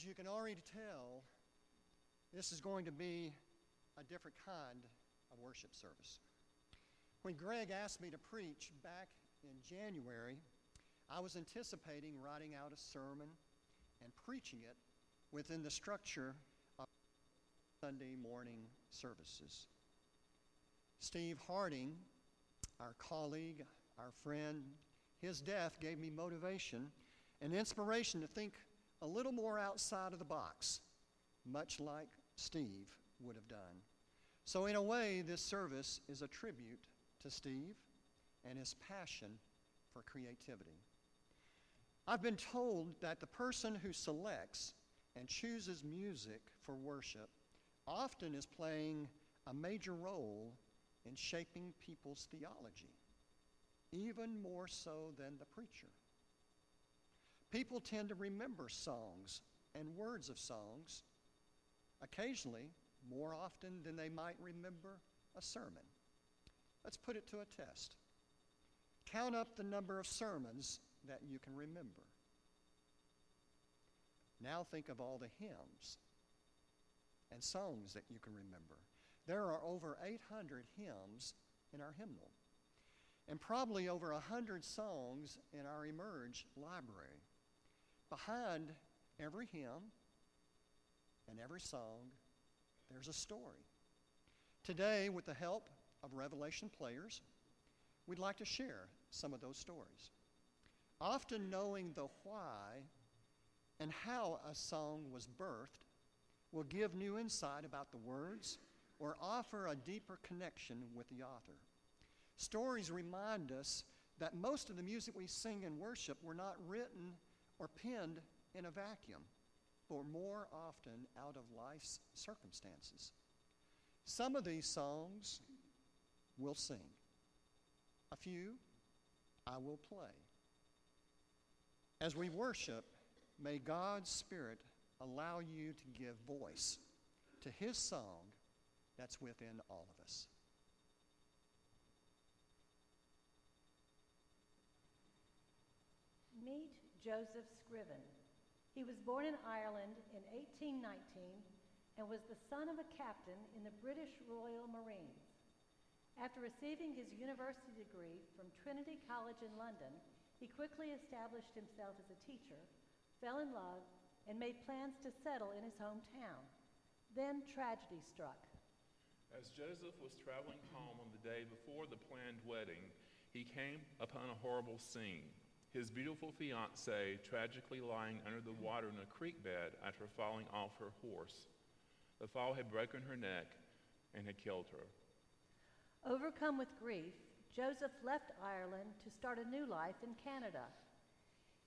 As you can already tell, this is going to be a different kind of worship service. When Greg asked me to preach back in January, I was anticipating writing out a sermon and preaching it within the structure of Sunday morning services. Steve Harding, our colleague, our friend, his death gave me motivation and inspiration to think a little more outside of the box, much like Steve would have done. So, in a way, this service is a tribute to Steve and his passion for creativity. I've been told that the person who selects and chooses music for worship often is playing a major role in shaping people's theology, even more so than the preacher. People tend to remember songs and words of songs, occasionally more often than they might remember a sermon. Let's put it to a test. Count up the number of sermons that you can remember. Now think of all the hymns and songs that you can remember. There are over 800 hymns in our hymnal, and probably over 100 songs in our Emerge library. Behind every hymn and every song, there's a story. Today, with the help of Revelation players, we'd like to share some of those stories. Often knowing the why and how a song was birthed will give new insight about the words or offer a deeper connection with the author. Stories remind us that most of the music we sing in worship were not written or pinned in a vacuum, but more often out of life's circumstances. Some of these songs we'll sing, a few I will play. As we worship, may God's Spirit allow you to give voice to His song that's within all of us. Meet Joseph Scriven. He was born in Ireland in 1819 and was the son of a captain in the British Royal Marines. After receiving his university degree from Trinity College in London, he quickly established himself as a teacher, fell in love, and made plans to settle in his hometown. Then tragedy struck. As Joseph was traveling home on the day before the planned wedding, he came upon a horrible scene. His beautiful fiancee tragically lying under the water in a creek bed after falling off her horse. The fall had broken her neck and had killed her. Overcome with grief, Joseph left Ireland to start a new life in Canada.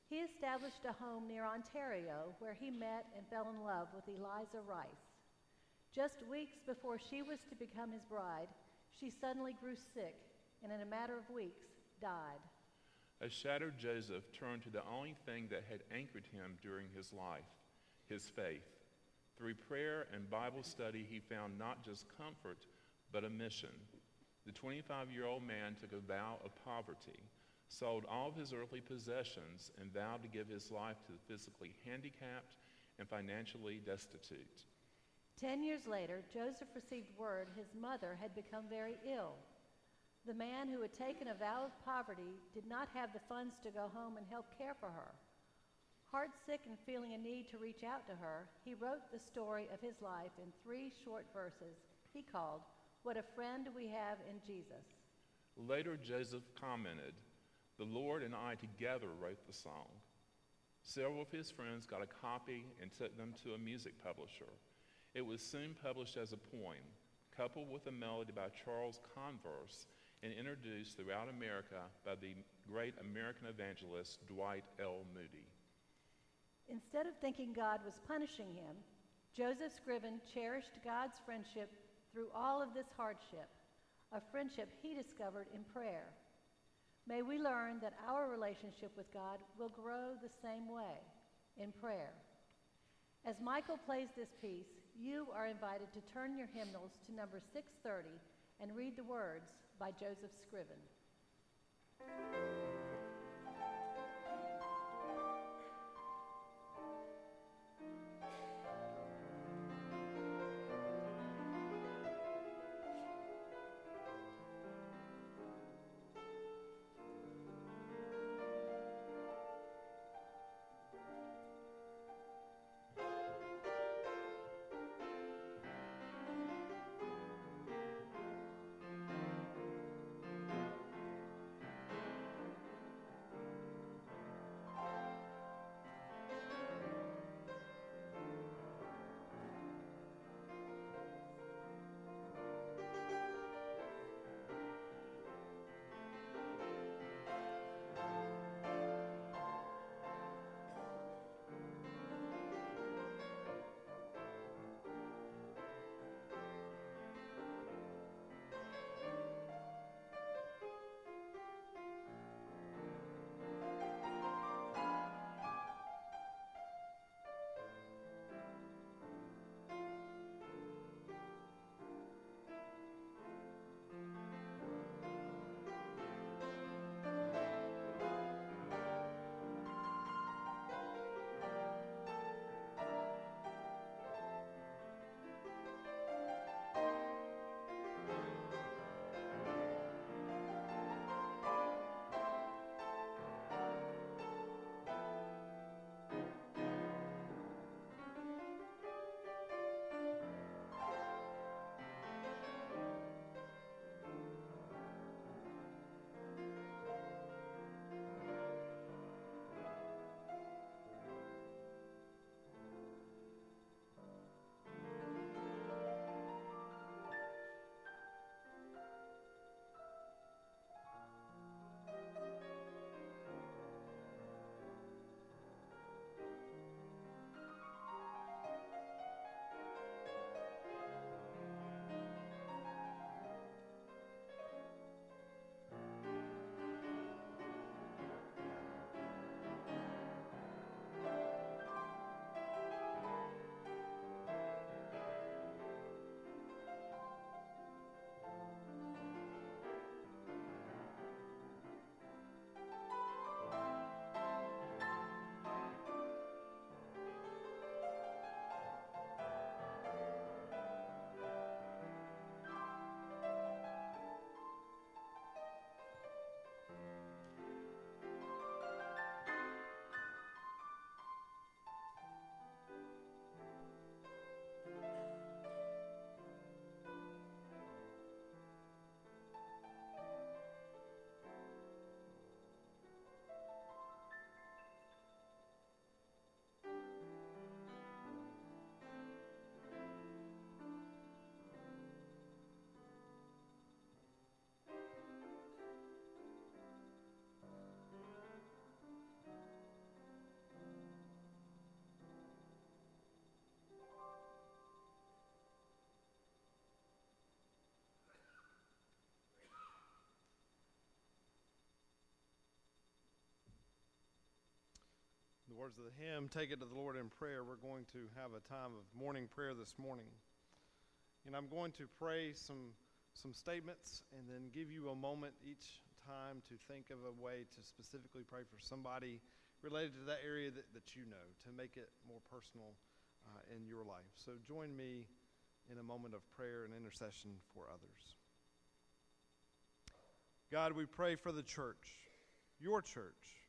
He established a home near Ontario where he met and fell in love with Eliza Rice. Just weeks before she was to become his bride, she suddenly grew sick and in a matter of weeks died. A shattered Joseph turned to the only thing that had anchored him during his life his faith. Through prayer and Bible study, he found not just comfort, but a mission. The 25 year old man took a vow of poverty, sold all of his earthly possessions, and vowed to give his life to the physically handicapped and financially destitute. Ten years later, Joseph received word his mother had become very ill. The man who had taken a vow of poverty did not have the funds to go home and help care for her. Heartsick and feeling a need to reach out to her, he wrote the story of his life in three short verses he called, What a Friend We Have in Jesus. Later, Joseph commented, The Lord and I together wrote the song. Several of his friends got a copy and took them to a music publisher. It was soon published as a poem, coupled with a melody by Charles Converse and introduced throughout America by the great American evangelist Dwight L. Moody. Instead of thinking God was punishing him, Joseph Scriven cherished God's friendship through all of this hardship, a friendship he discovered in prayer. May we learn that our relationship with God will grow the same way, in prayer. As Michael plays this piece, you are invited to turn your hymnals to number 630 and read the words by Joseph Scriven. The words of the hymn, Take It to the Lord in Prayer, we're going to have a time of morning prayer this morning. And I'm going to pray some, some statements and then give you a moment each time to think of a way to specifically pray for somebody related to that area that, that you know, to make it more personal uh, in your life. So join me in a moment of prayer and intercession for others. God, we pray for the church, your church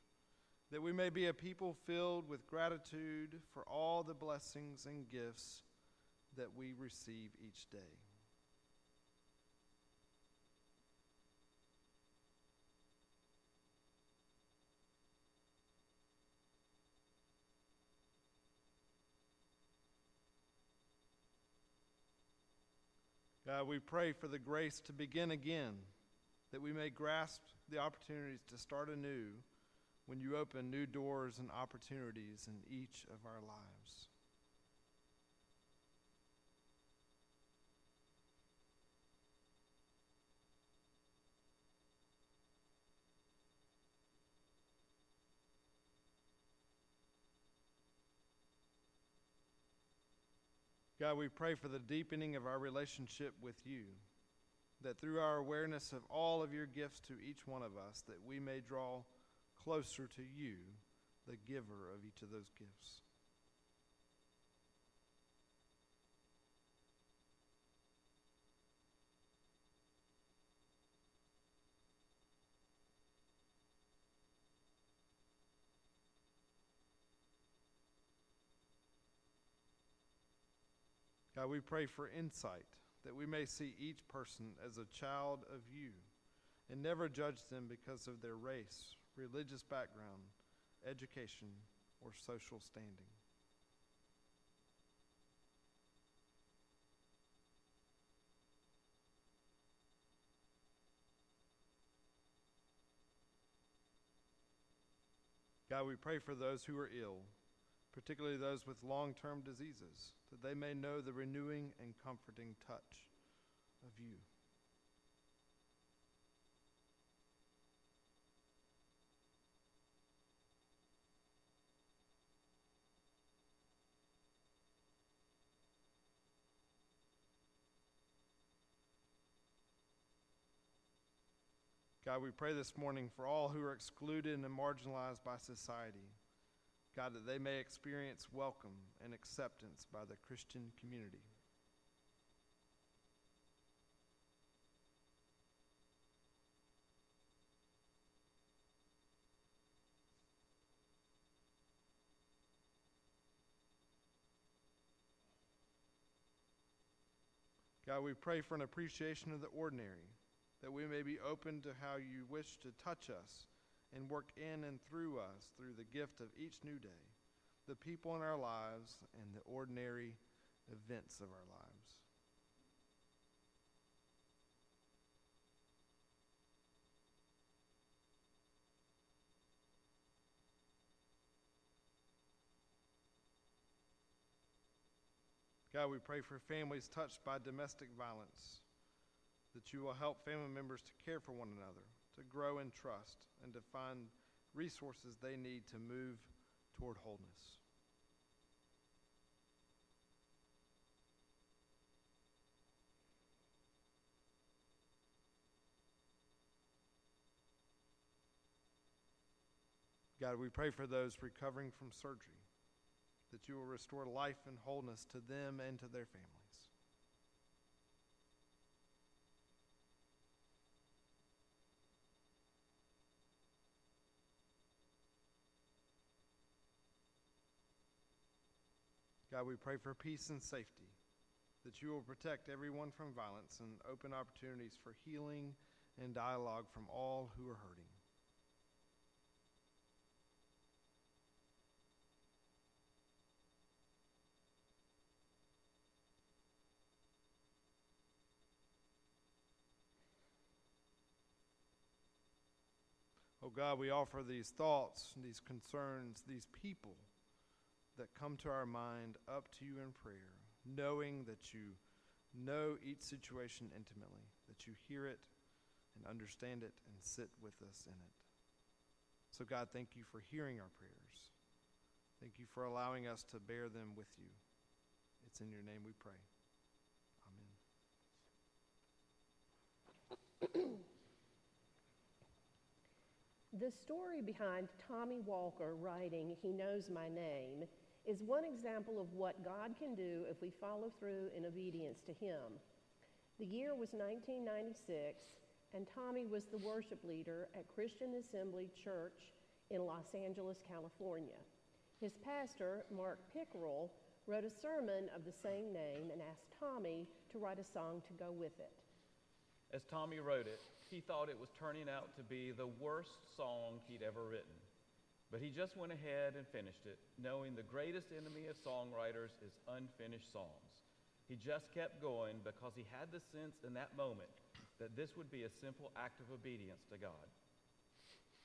that we may be a people filled with gratitude for all the blessings and gifts that we receive each day. God, we pray for the grace to begin again, that we may grasp the opportunities to start anew when you open new doors and opportunities in each of our lives. God, we pray for the deepening of our relationship with you, that through our awareness of all of your gifts to each one of us, that we may draw closer to you, the giver of each of those gifts. God, we pray for insight, that we may see each person as a child of you and never judge them because of their race, religious background, education, or social standing. God, we pray for those who are ill, particularly those with long term diseases, that they may know the renewing and comforting touch of you. God, we pray this morning for all who are excluded and marginalized by society. God, that they may experience welcome and acceptance by the Christian community. God, we pray for an appreciation of the ordinary that we may be open to how you wish to touch us and work in and through us through the gift of each new day, the people in our lives, and the ordinary events of our lives. God, we pray for families touched by domestic violence that you will help family members to care for one another, to grow in trust, and to find resources they need to move toward wholeness. God, we pray for those recovering from surgery, that you will restore life and wholeness to them and to their families. God, we pray for peace and safety, that you will protect everyone from violence and open opportunities for healing and dialogue from all who are hurting. Oh God, we offer these thoughts, these concerns, these people that come to our mind up to you in prayer, knowing that you know each situation intimately, that you hear it and understand it and sit with us in it. So, God, thank you for hearing our prayers. Thank you for allowing us to bear them with you. It's in your name we pray. Amen. The story behind Tommy Walker writing He Knows My Name is one example of what God can do if we follow through in obedience to Him. The year was 1996, and Tommy was the worship leader at Christian Assembly Church in Los Angeles, California. His pastor, Mark Pickerel, wrote a sermon of the same name and asked Tommy to write a song to go with it. As Tommy wrote it, he thought it was turning out to be the worst song he'd ever written. But he just went ahead and finished it, knowing the greatest enemy of songwriters is unfinished songs. He just kept going because he had the sense in that moment that this would be a simple act of obedience to God.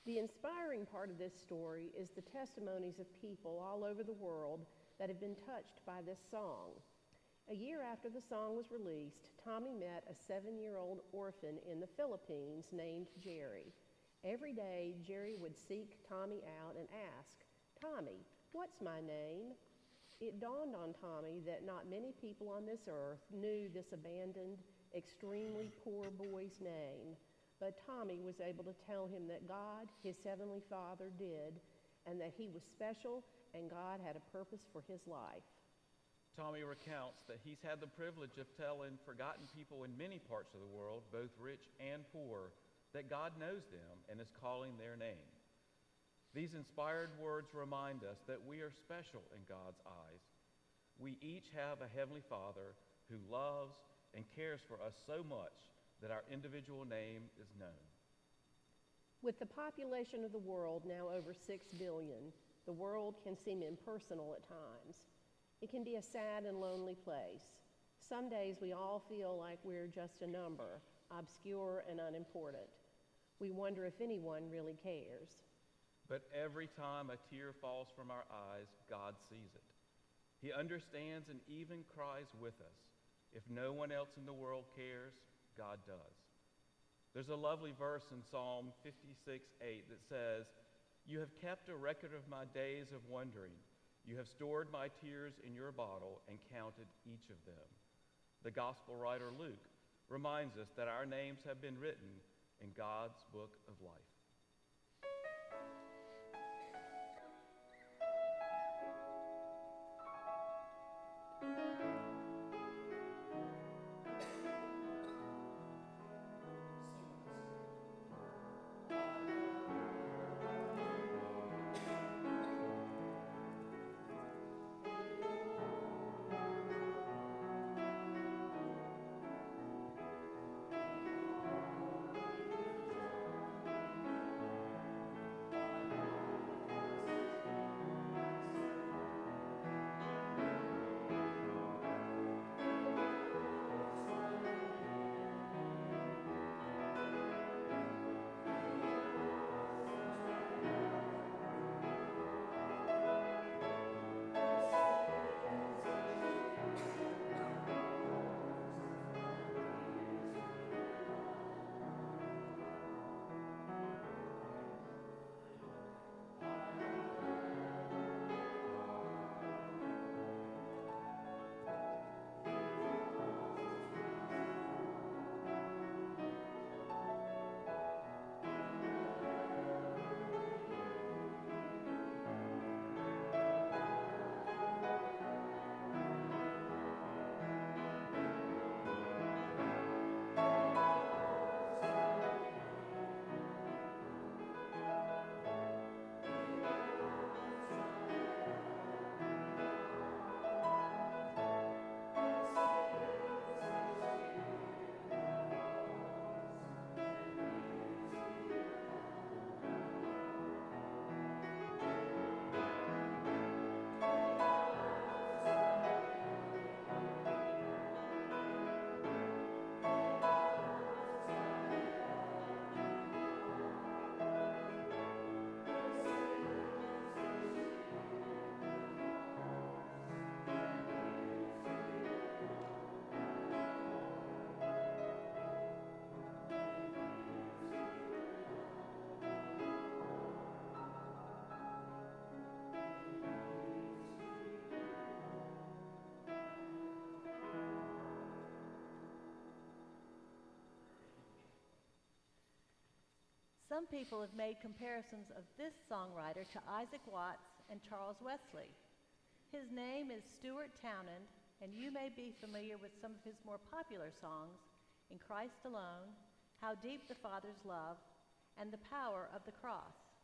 The inspiring part of this story is the testimonies of people all over the world that have been touched by this song. A year after the song was released, Tommy met a seven year old orphan in the Philippines named Jerry. Every day, Jerry would seek Tommy out and ask, Tommy, what's my name? It dawned on Tommy that not many people on this earth knew this abandoned, extremely poor boy's name. But Tommy was able to tell him that God, his heavenly Father, did, and that he was special and God had a purpose for his life. Tommy recounts that he's had the privilege of telling forgotten people in many parts of the world, both rich and poor, that God knows them and is calling their name. These inspired words remind us that we are special in God's eyes. We each have a Heavenly Father who loves and cares for us so much that our individual name is known. With the population of the world now over 6 billion, the world can seem impersonal at times. It can be a sad and lonely place. Some days we all feel like we're just a number, obscure and unimportant. We wonder if anyone really cares. But every time a tear falls from our eyes, God sees it. He understands and even cries with us. If no one else in the world cares, God does. There's a lovely verse in Psalm 56 8 that says, You have kept a record of my days of wondering. You have stored my tears in your bottle and counted each of them. The gospel writer Luke reminds us that our names have been written in God's book of life. Some people have made comparisons of this songwriter to Isaac Watts and Charles Wesley. His name is Stuart Townend, and you may be familiar with some of his more popular songs In Christ Alone, How Deep the Father's Love, and The Power of the Cross.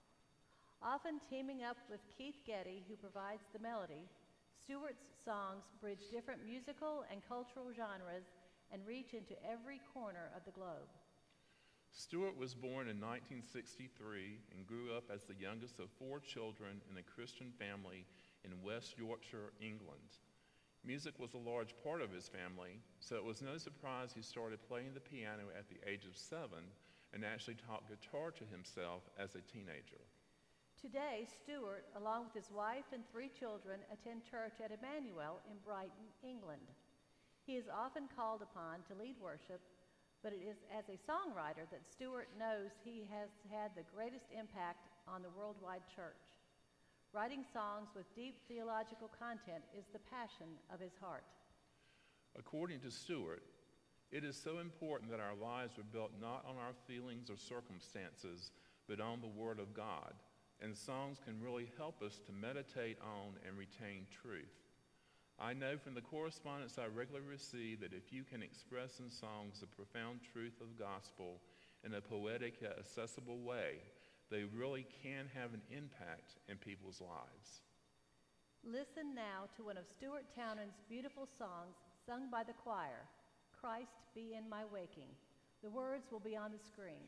Often teaming up with Keith Getty, who provides the melody, Stuart's songs bridge different musical and cultural genres and reach into every corner of the globe. Stuart was born in 1963 and grew up as the youngest of four children in a Christian family in West Yorkshire, England. Music was a large part of his family, so it was no surprise he started playing the piano at the age of seven and actually taught guitar to himself as a teenager. Today, Stuart, along with his wife and three children, attend church at Emmanuel in Brighton, England. He is often called upon to lead worship, but it is as a songwriter that Stuart knows he has had the greatest impact on the worldwide church. Writing songs with deep theological content is the passion of his heart. According to Stuart, it is so important that our lives are built not on our feelings or circumstances, but on the Word of God. And songs can really help us to meditate on and retain truth. I know from the correspondence I regularly receive that if you can express in songs the profound truth of the gospel in a poetic yet accessible way, they really can have an impact in people's lives. Listen now to one of Stuart Townend's beautiful songs sung by the choir, Christ Be in My Waking. The words will be on the screen.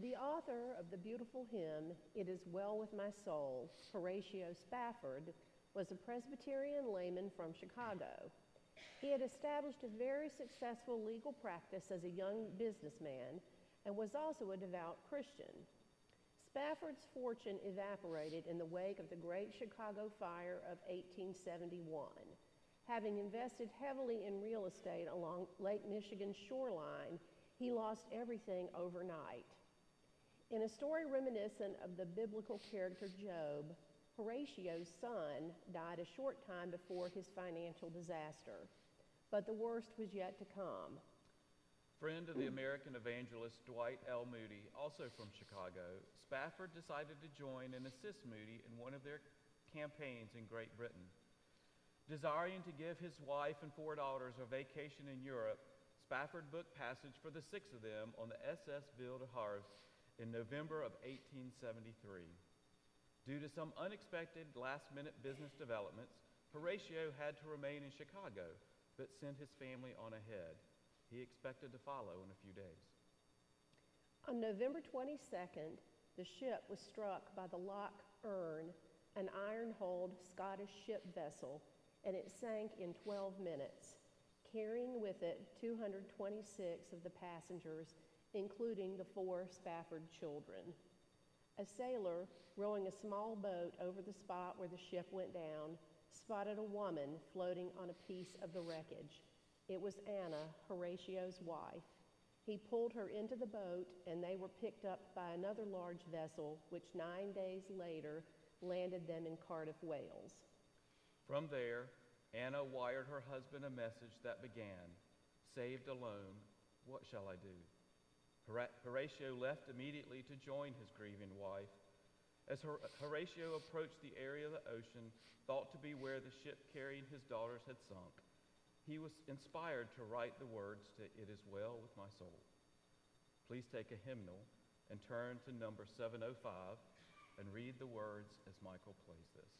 The author of the beautiful hymn, It Is Well With My Soul, Horatio Spafford, was a Presbyterian layman from Chicago. He had established a very successful legal practice as a young businessman and was also a devout Christian. Spafford's fortune evaporated in the wake of the Great Chicago Fire of 1871. Having invested heavily in real estate along Lake Michigan's shoreline, he lost everything overnight. In a story reminiscent of the biblical character Job, Horatio's son died a short time before his financial disaster, but the worst was yet to come. Friend of the American evangelist Dwight L. Moody, also from Chicago, Spafford decided to join and assist Moody in one of their campaigns in Great Britain. Desiring to give his wife and four daughters a vacation in Europe, Spafford booked passage for the six of them on the SS Ville de Havre in November of 1873. Due to some unexpected last minute business developments, Horatio had to remain in Chicago, but sent his family on ahead. He expected to follow in a few days. On November 22nd, the ship was struck by the Loch Earn, an iron hulled Scottish ship vessel, and it sank in 12 minutes, carrying with it 226 of the passengers, including the four Spafford children. A sailor rowing a small boat over the spot where the ship went down spotted a woman floating on a piece of the wreckage. It was Anna, Horatio's wife. He pulled her into the boat, and they were picked up by another large vessel, which nine days later landed them in Cardiff, Wales. From there, Anna wired her husband a message that began Saved alone, what shall I do? Horatio left immediately to join his grieving wife. As Horatio approached the area of the ocean thought to be where the ship carrying his daughters had sunk, he was inspired to write the words to It Is Well With My Soul. Please take a hymnal and turn to number 705 and read the words as Michael plays this.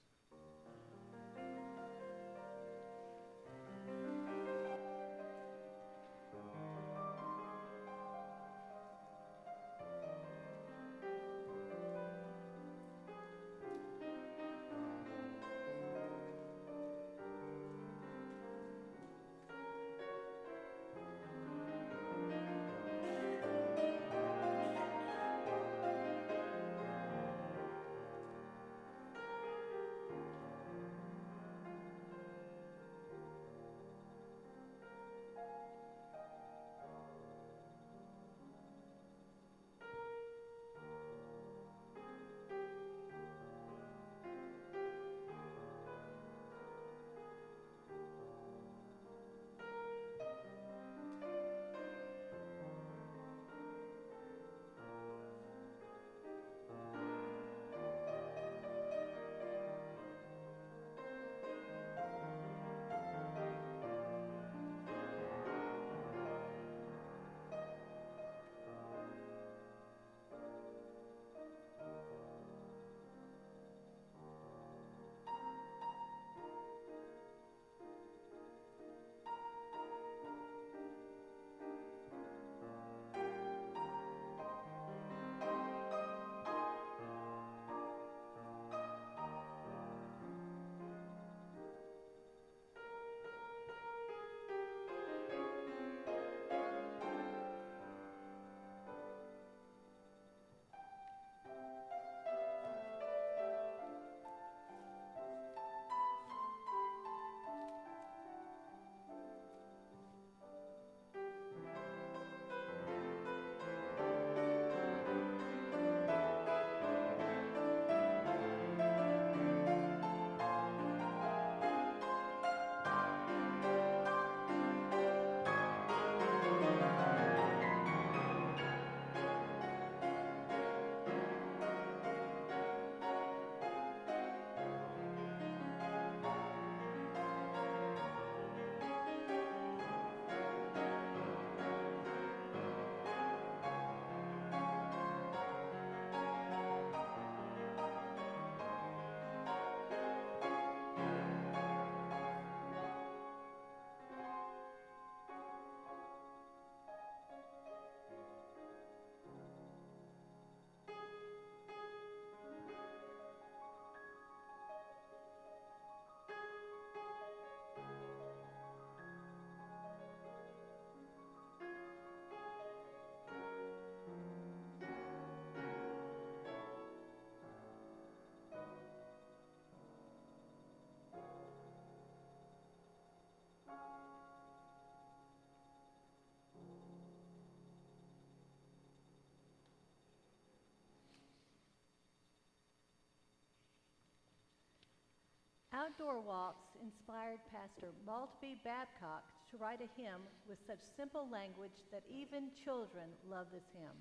Outdoor Walks inspired Pastor Maltbie Babcock to write a hymn with such simple language that even children love this hymn.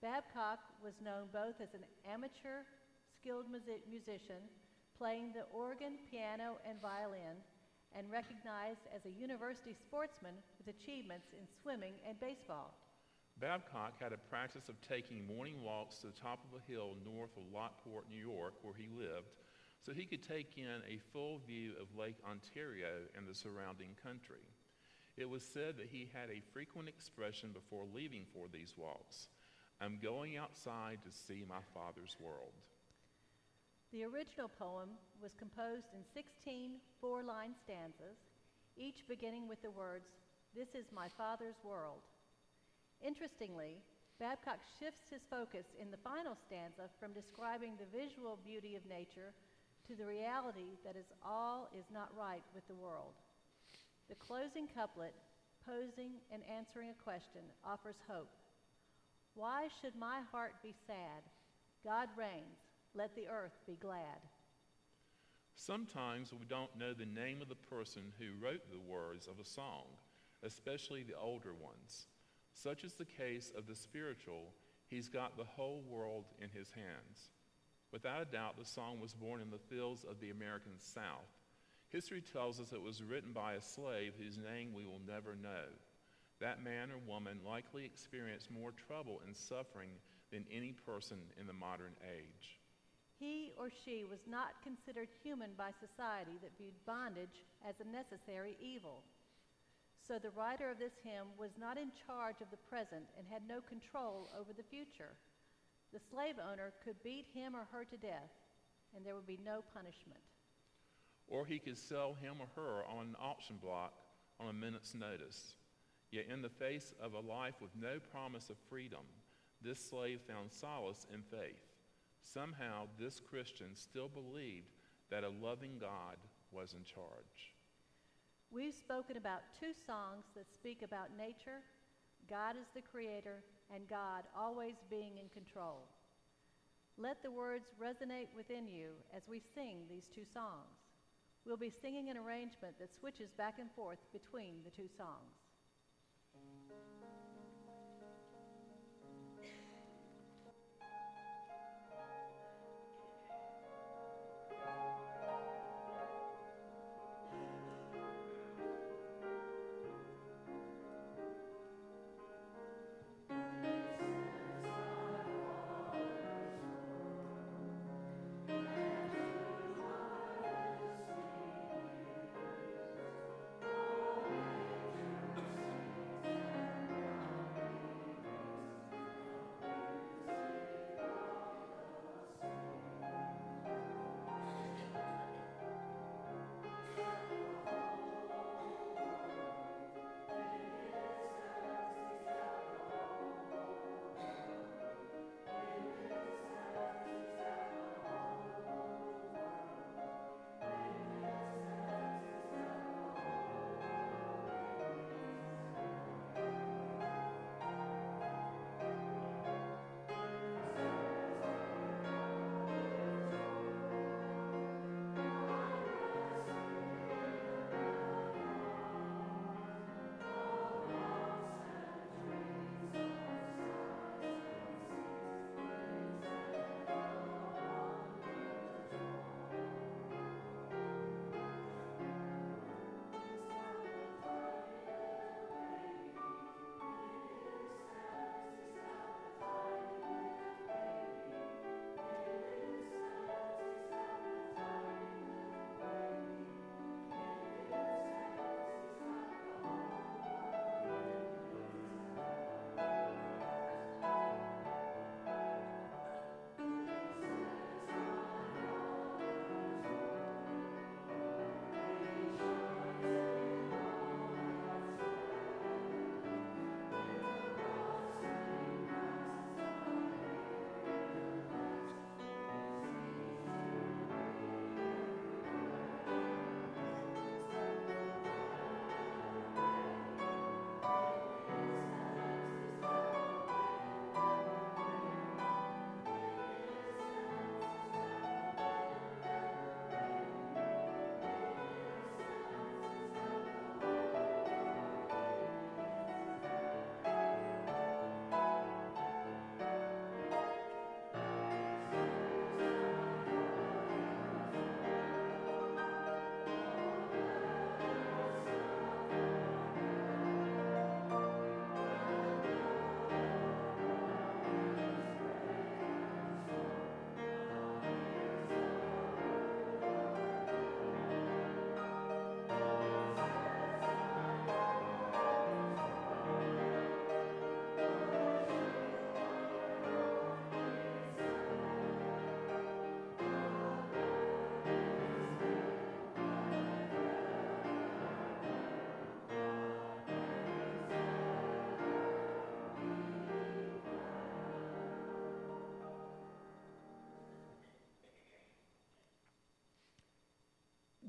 Babcock was known both as an amateur skilled music- musician, playing the organ, piano, and violin, and recognized as a university sportsman with achievements in swimming and baseball. Babcock had a practice of taking morning walks to the top of a hill north of Lockport, New York, where he lived, so he could take in a full view of Lake Ontario and the surrounding country. It was said that he had a frequent expression before leaving for these walks I'm going outside to see my Father's world. The original poem was composed in 16 four line stanzas, each beginning with the words, This is my Father's world. Interestingly, Babcock shifts his focus in the final stanza from describing the visual beauty of nature to the reality that is all is not right with the world. The closing couplet, posing and answering a question, offers hope. Why should my heart be sad? God reigns. Let the earth be glad. Sometimes we don't know the name of the person who wrote the words of a song, especially the older ones. Such is the case of the spiritual. He's got the whole world in his hands. Without a doubt, the song was born in the fields of the American South. History tells us it was written by a slave whose name we will never know. That man or woman likely experienced more trouble and suffering than any person in the modern age. He or she was not considered human by society that viewed bondage as a necessary evil. So the writer of this hymn was not in charge of the present and had no control over the future. The slave owner could beat him or her to death, and there would be no punishment. Or he could sell him or her on an auction block on a minute's notice. Yet, in the face of a life with no promise of freedom, this slave found solace in faith. Somehow, this Christian still believed that a loving God was in charge. We've spoken about two songs that speak about nature, God is the creator, and God always being in control. Let the words resonate within you as we sing these two songs. We'll be singing an arrangement that switches back and forth between the two songs.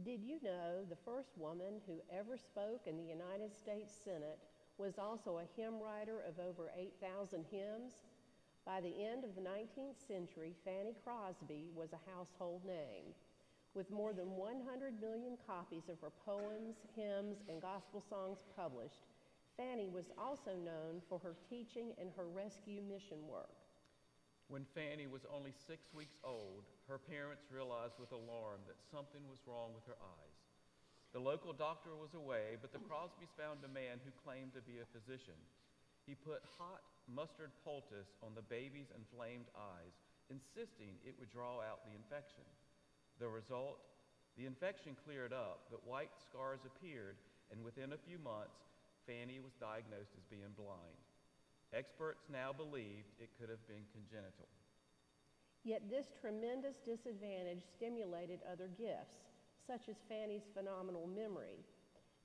Did you know the first woman who ever spoke in the United States Senate was also a hymn writer of over 8,000 hymns? By the end of the 19th century, Fanny Crosby was a household name. With more than 100 million copies of her poems, hymns, and gospel songs published, Fanny was also known for her teaching and her rescue mission work. When Fanny was only six weeks old, her parents realized with alarm that something was wrong with her eyes. The local doctor was away, but the Crosbys found a man who claimed to be a physician. He put hot mustard poultice on the baby's inflamed eyes, insisting it would draw out the infection. The result? The infection cleared up, but white scars appeared, and within a few months, Fanny was diagnosed as being blind. Experts now believed it could have been congenital. Yet this tremendous disadvantage stimulated other gifts, such as Fanny's phenomenal memory.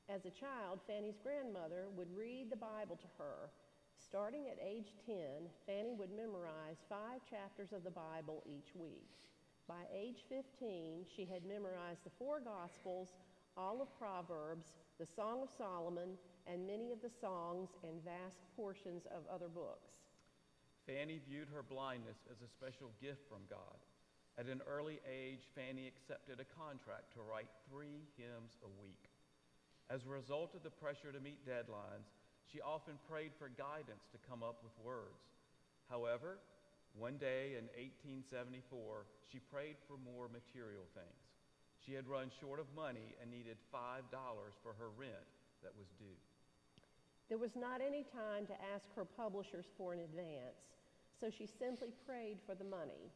As a child, Fanny's grandmother would read the Bible to her. Starting at age 10, Fanny would memorize five chapters of the Bible each week. By age 15, she had memorized the four Gospels, all of Proverbs, the Song of Solomon, and many of the songs and vast portions of other books. Fanny viewed her blindness as a special gift from God. At an early age, Fanny accepted a contract to write three hymns a week. As a result of the pressure to meet deadlines, she often prayed for guidance to come up with words. However, one day in 1874, she prayed for more material things. She had run short of money and needed $5 for her rent that was due. There was not any time to ask her publishers for an advance, so she simply prayed for the money.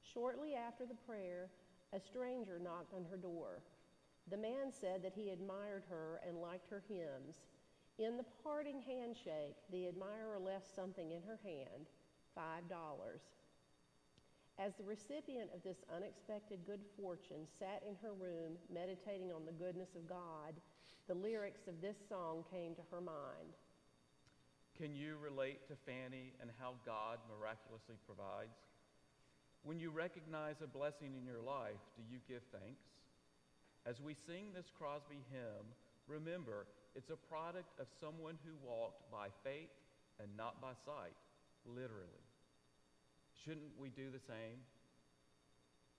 Shortly after the prayer, a stranger knocked on her door. The man said that he admired her and liked her hymns. In the parting handshake, the admirer left something in her hand $5. As the recipient of this unexpected good fortune sat in her room meditating on the goodness of God, the lyrics of this song came to her mind. Can you relate to Fanny and how God miraculously provides? When you recognize a blessing in your life, do you give thanks? As we sing this Crosby hymn, remember it's a product of someone who walked by faith and not by sight, literally. Shouldn't we do the same?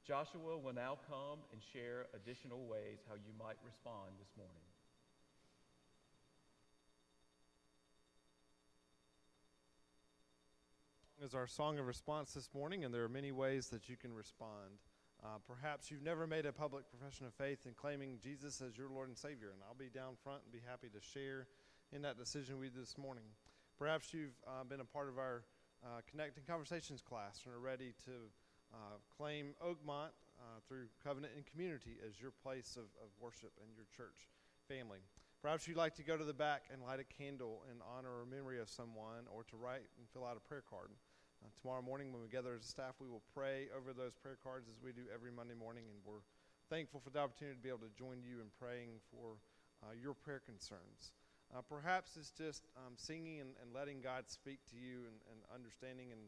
Joshua will now come and share additional ways how you might respond this morning. Is our song of response this morning, and there are many ways that you can respond. Uh, perhaps you've never made a public profession of faith in claiming Jesus as your Lord and Savior, and I'll be down front and be happy to share in that decision with you this morning. Perhaps you've uh, been a part of our uh, Connecting Conversations class and are ready to uh, claim Oakmont uh, through Covenant and Community as your place of, of worship and your church family. Perhaps you'd like to go to the back and light a candle in honor or memory of someone or to write and fill out a prayer card. Uh, tomorrow morning, when we gather as a staff, we will pray over those prayer cards as we do every Monday morning, and we're thankful for the opportunity to be able to join you in praying for uh, your prayer concerns. Uh, perhaps it's just um, singing and, and, letting God speak to you and, and understanding and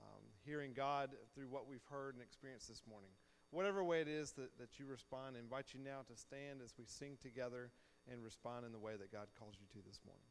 um, hearing God through what we've heard and experienced this morning. Whatever way it is that, that you respond, I invite you now to stand as we sing together and respond in the way that God calls you to this morning.